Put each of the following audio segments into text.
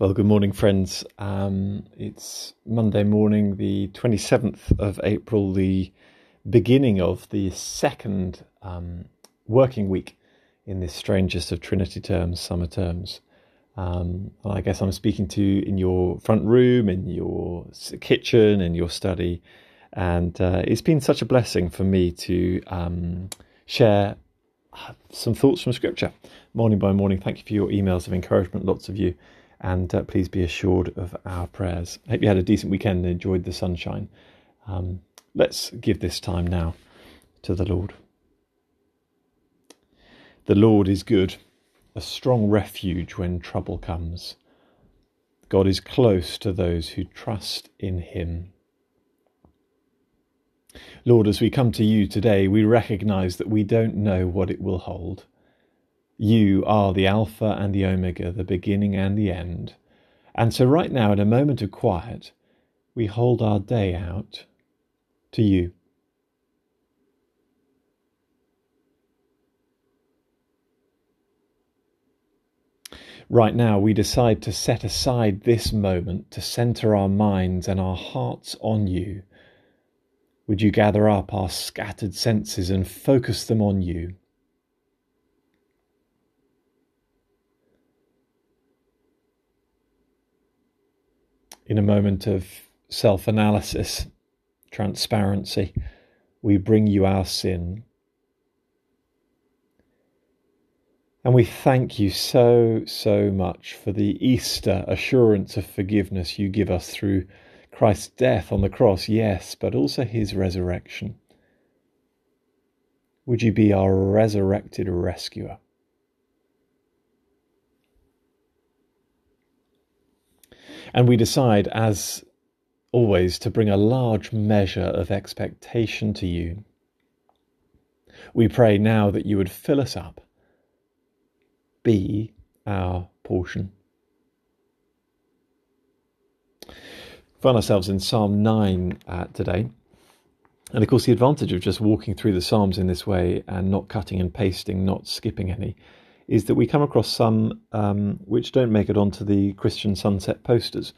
Well, good morning, friends. Um, it's Monday morning, the 27th of April, the beginning of the second um, working week in this strangest of Trinity terms, summer terms. Um, I guess I'm speaking to you in your front room, in your kitchen, in your study. And uh, it's been such a blessing for me to um, share some thoughts from Scripture morning by morning. Thank you for your emails of encouragement, lots of you and uh, please be assured of our prayers. I hope you had a decent weekend and enjoyed the sunshine. Um, let's give this time now to the Lord. The Lord is good, a strong refuge when trouble comes. God is close to those who trust in him. Lord, as we come to you today, we recognize that we don't know what it will hold. You are the Alpha and the Omega, the beginning and the end. And so, right now, in a moment of quiet, we hold our day out to you. Right now, we decide to set aside this moment to center our minds and our hearts on you. Would you gather up our scattered senses and focus them on you? In a moment of self analysis, transparency, we bring you our sin. And we thank you so, so much for the Easter assurance of forgiveness you give us through Christ's death on the cross, yes, but also his resurrection. Would you be our resurrected rescuer? And we decide, as always, to bring a large measure of expectation to you. We pray now that you would fill us up, be our portion. Find ourselves in Psalm 9 uh, today. And of course, the advantage of just walking through the Psalms in this way and not cutting and pasting, not skipping any, is that we come across some um, which don't make it onto the Christian sunset posters.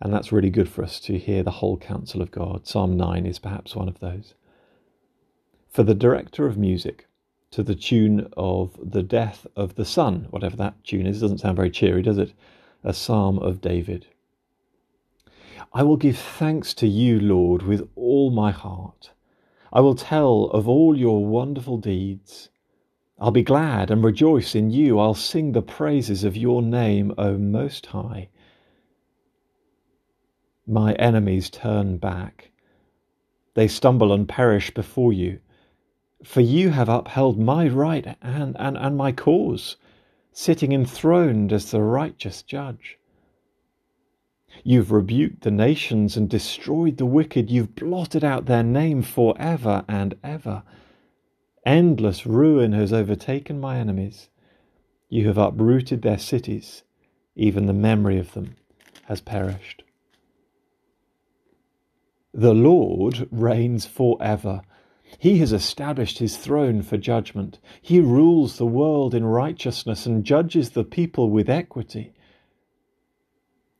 And that's really good for us to hear the whole counsel of God. Psalm 9 is perhaps one of those. For the director of music, to the tune of The Death of the Son, whatever that tune is, doesn't sound very cheery, does it? A psalm of David. I will give thanks to you, Lord, with all my heart. I will tell of all your wonderful deeds. I'll be glad and rejoice in you. I'll sing the praises of your name, O Most High. My enemies turn back. They stumble and perish before you. For you have upheld my right and, and, and my cause, sitting enthroned as the righteous judge. You've rebuked the nations and destroyed the wicked. You've blotted out their name for ever and ever. Endless ruin has overtaken my enemies. You have uprooted their cities, even the memory of them has perished. The Lord reigns forever. He has established his throne for judgment. He rules the world in righteousness and judges the people with equity.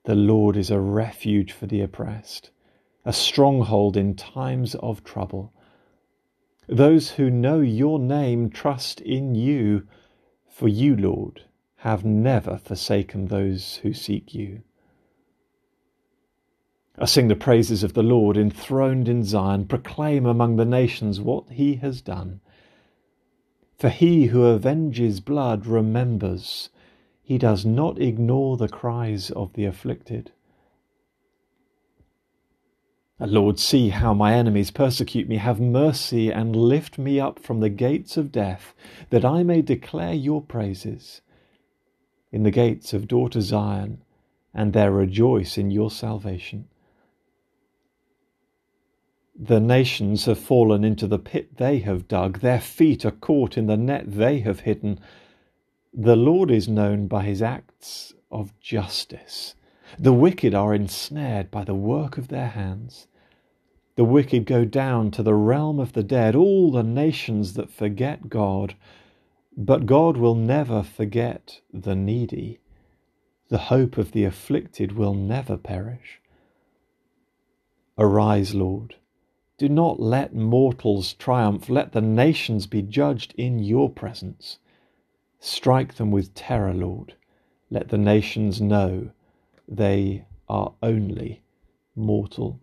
The Lord is a refuge for the oppressed, a stronghold in times of trouble. Those who know your name trust in you, for you, Lord, have never forsaken those who seek you. I sing the praises of the Lord enthroned in Zion, proclaim among the nations what he has done. For he who avenges blood remembers, he does not ignore the cries of the afflicted. Lord, see how my enemies persecute me. Have mercy and lift me up from the gates of death, that I may declare your praises in the gates of daughter Zion, and there rejoice in your salvation. The nations have fallen into the pit they have dug, their feet are caught in the net they have hidden. The Lord is known by his acts of justice. The wicked are ensnared by the work of their hands. The wicked go down to the realm of the dead, all the nations that forget God. But God will never forget the needy. The hope of the afflicted will never perish. Arise, Lord. Do not let mortals triumph. Let the nations be judged in your presence. Strike them with terror, Lord. Let the nations know they are only mortal.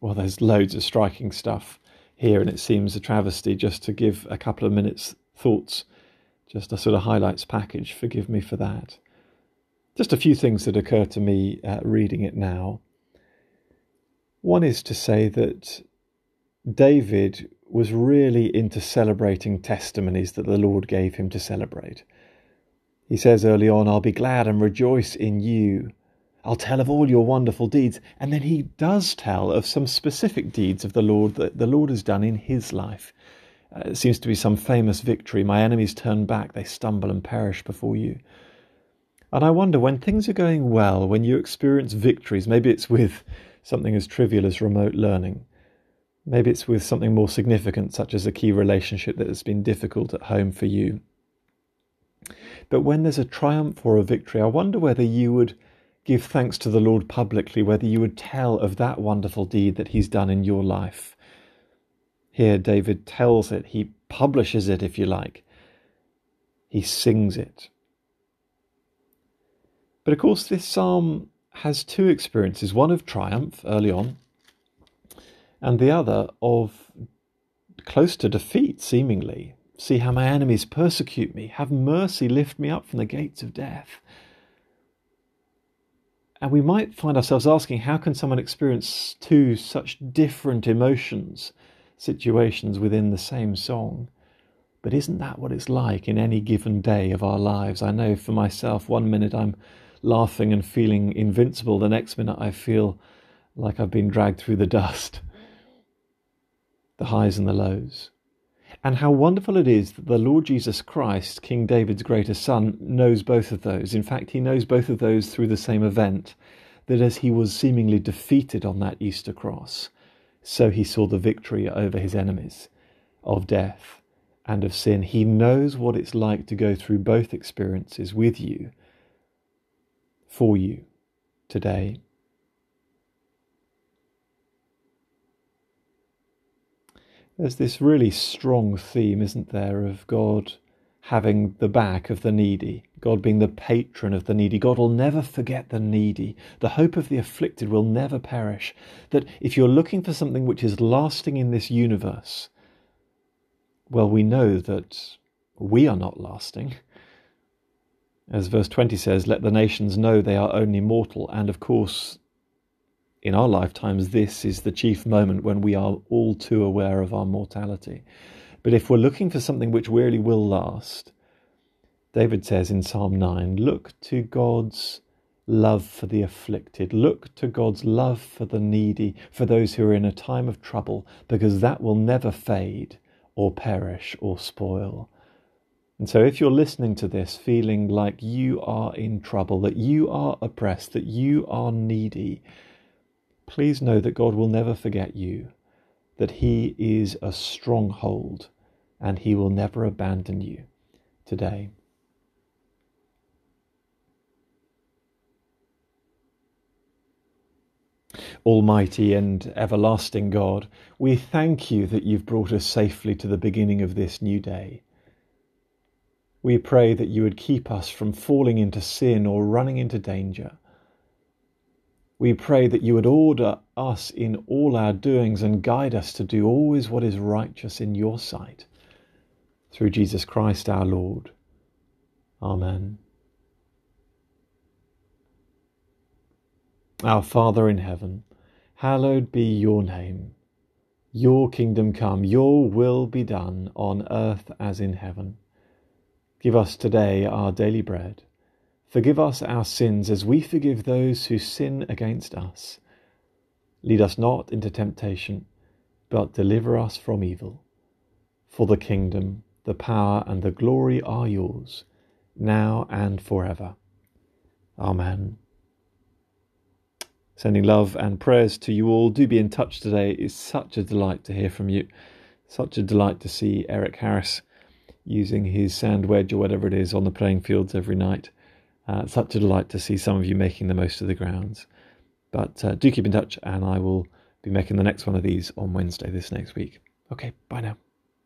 Well, there's loads of striking stuff here, and it seems a travesty just to give a couple of minutes' thoughts, just a sort of highlights package. Forgive me for that. Just a few things that occur to me uh, reading it now. One is to say that David was really into celebrating testimonies that the Lord gave him to celebrate. He says early on, I'll be glad and rejoice in you. I'll tell of all your wonderful deeds. And then he does tell of some specific deeds of the Lord that the Lord has done in his life. Uh, it seems to be some famous victory. My enemies turn back, they stumble and perish before you. And I wonder when things are going well, when you experience victories, maybe it's with something as trivial as remote learning, maybe it's with something more significant, such as a key relationship that has been difficult at home for you. But when there's a triumph or a victory, I wonder whether you would give thanks to the Lord publicly, whether you would tell of that wonderful deed that He's done in your life. Here, David tells it, he publishes it, if you like, he sings it. But of course, this psalm has two experiences one of triumph early on, and the other of close to defeat, seemingly. See how my enemies persecute me. Have mercy, lift me up from the gates of death. And we might find ourselves asking how can someone experience two such different emotions, situations within the same song? But isn't that what it's like in any given day of our lives? I know for myself, one minute I'm laughing and feeling invincible, the next minute I feel like I've been dragged through the dust. The highs and the lows. And how wonderful it is that the Lord Jesus Christ, King David's greatest son, knows both of those. In fact, he knows both of those through the same event. That as he was seemingly defeated on that Easter cross, so he saw the victory over his enemies of death and of sin. He knows what it's like to go through both experiences with you, for you, today. There's this really strong theme, isn't there, of God having the back of the needy, God being the patron of the needy. God will never forget the needy. The hope of the afflicted will never perish. That if you're looking for something which is lasting in this universe, well, we know that we are not lasting. As verse 20 says, let the nations know they are only mortal. And of course, in our lifetimes, this is the chief moment when we are all too aware of our mortality. But if we're looking for something which really will last, David says in Psalm 9 look to God's love for the afflicted, look to God's love for the needy, for those who are in a time of trouble, because that will never fade or perish or spoil. And so, if you're listening to this feeling like you are in trouble, that you are oppressed, that you are needy, please know that God will never forget you, that He is a stronghold and He will never abandon you today. Almighty and everlasting God, we thank you that you've brought us safely to the beginning of this new day. We pray that you would keep us from falling into sin or running into danger we pray that you would order us in all our doings and guide us to do always what is righteous in your sight. Through Jesus Christ our Lord. Amen. Our Father in heaven, hallowed be your name. Your kingdom come, your will be done on earth as in heaven. Give us today our daily bread Forgive us our sins as we forgive those who sin against us. Lead us not into temptation, but deliver us from evil. For the kingdom, the power, and the glory are yours, now and forever. Amen. Sending love and prayers to you all. Do be in touch today. It's such a delight to hear from you. Such a delight to see Eric Harris using his sand wedge or whatever it is on the playing fields every night. Uh, such a delight to see some of you making the most of the grounds. But uh, do keep in touch, and I will be making the next one of these on Wednesday this next week. Okay, bye now.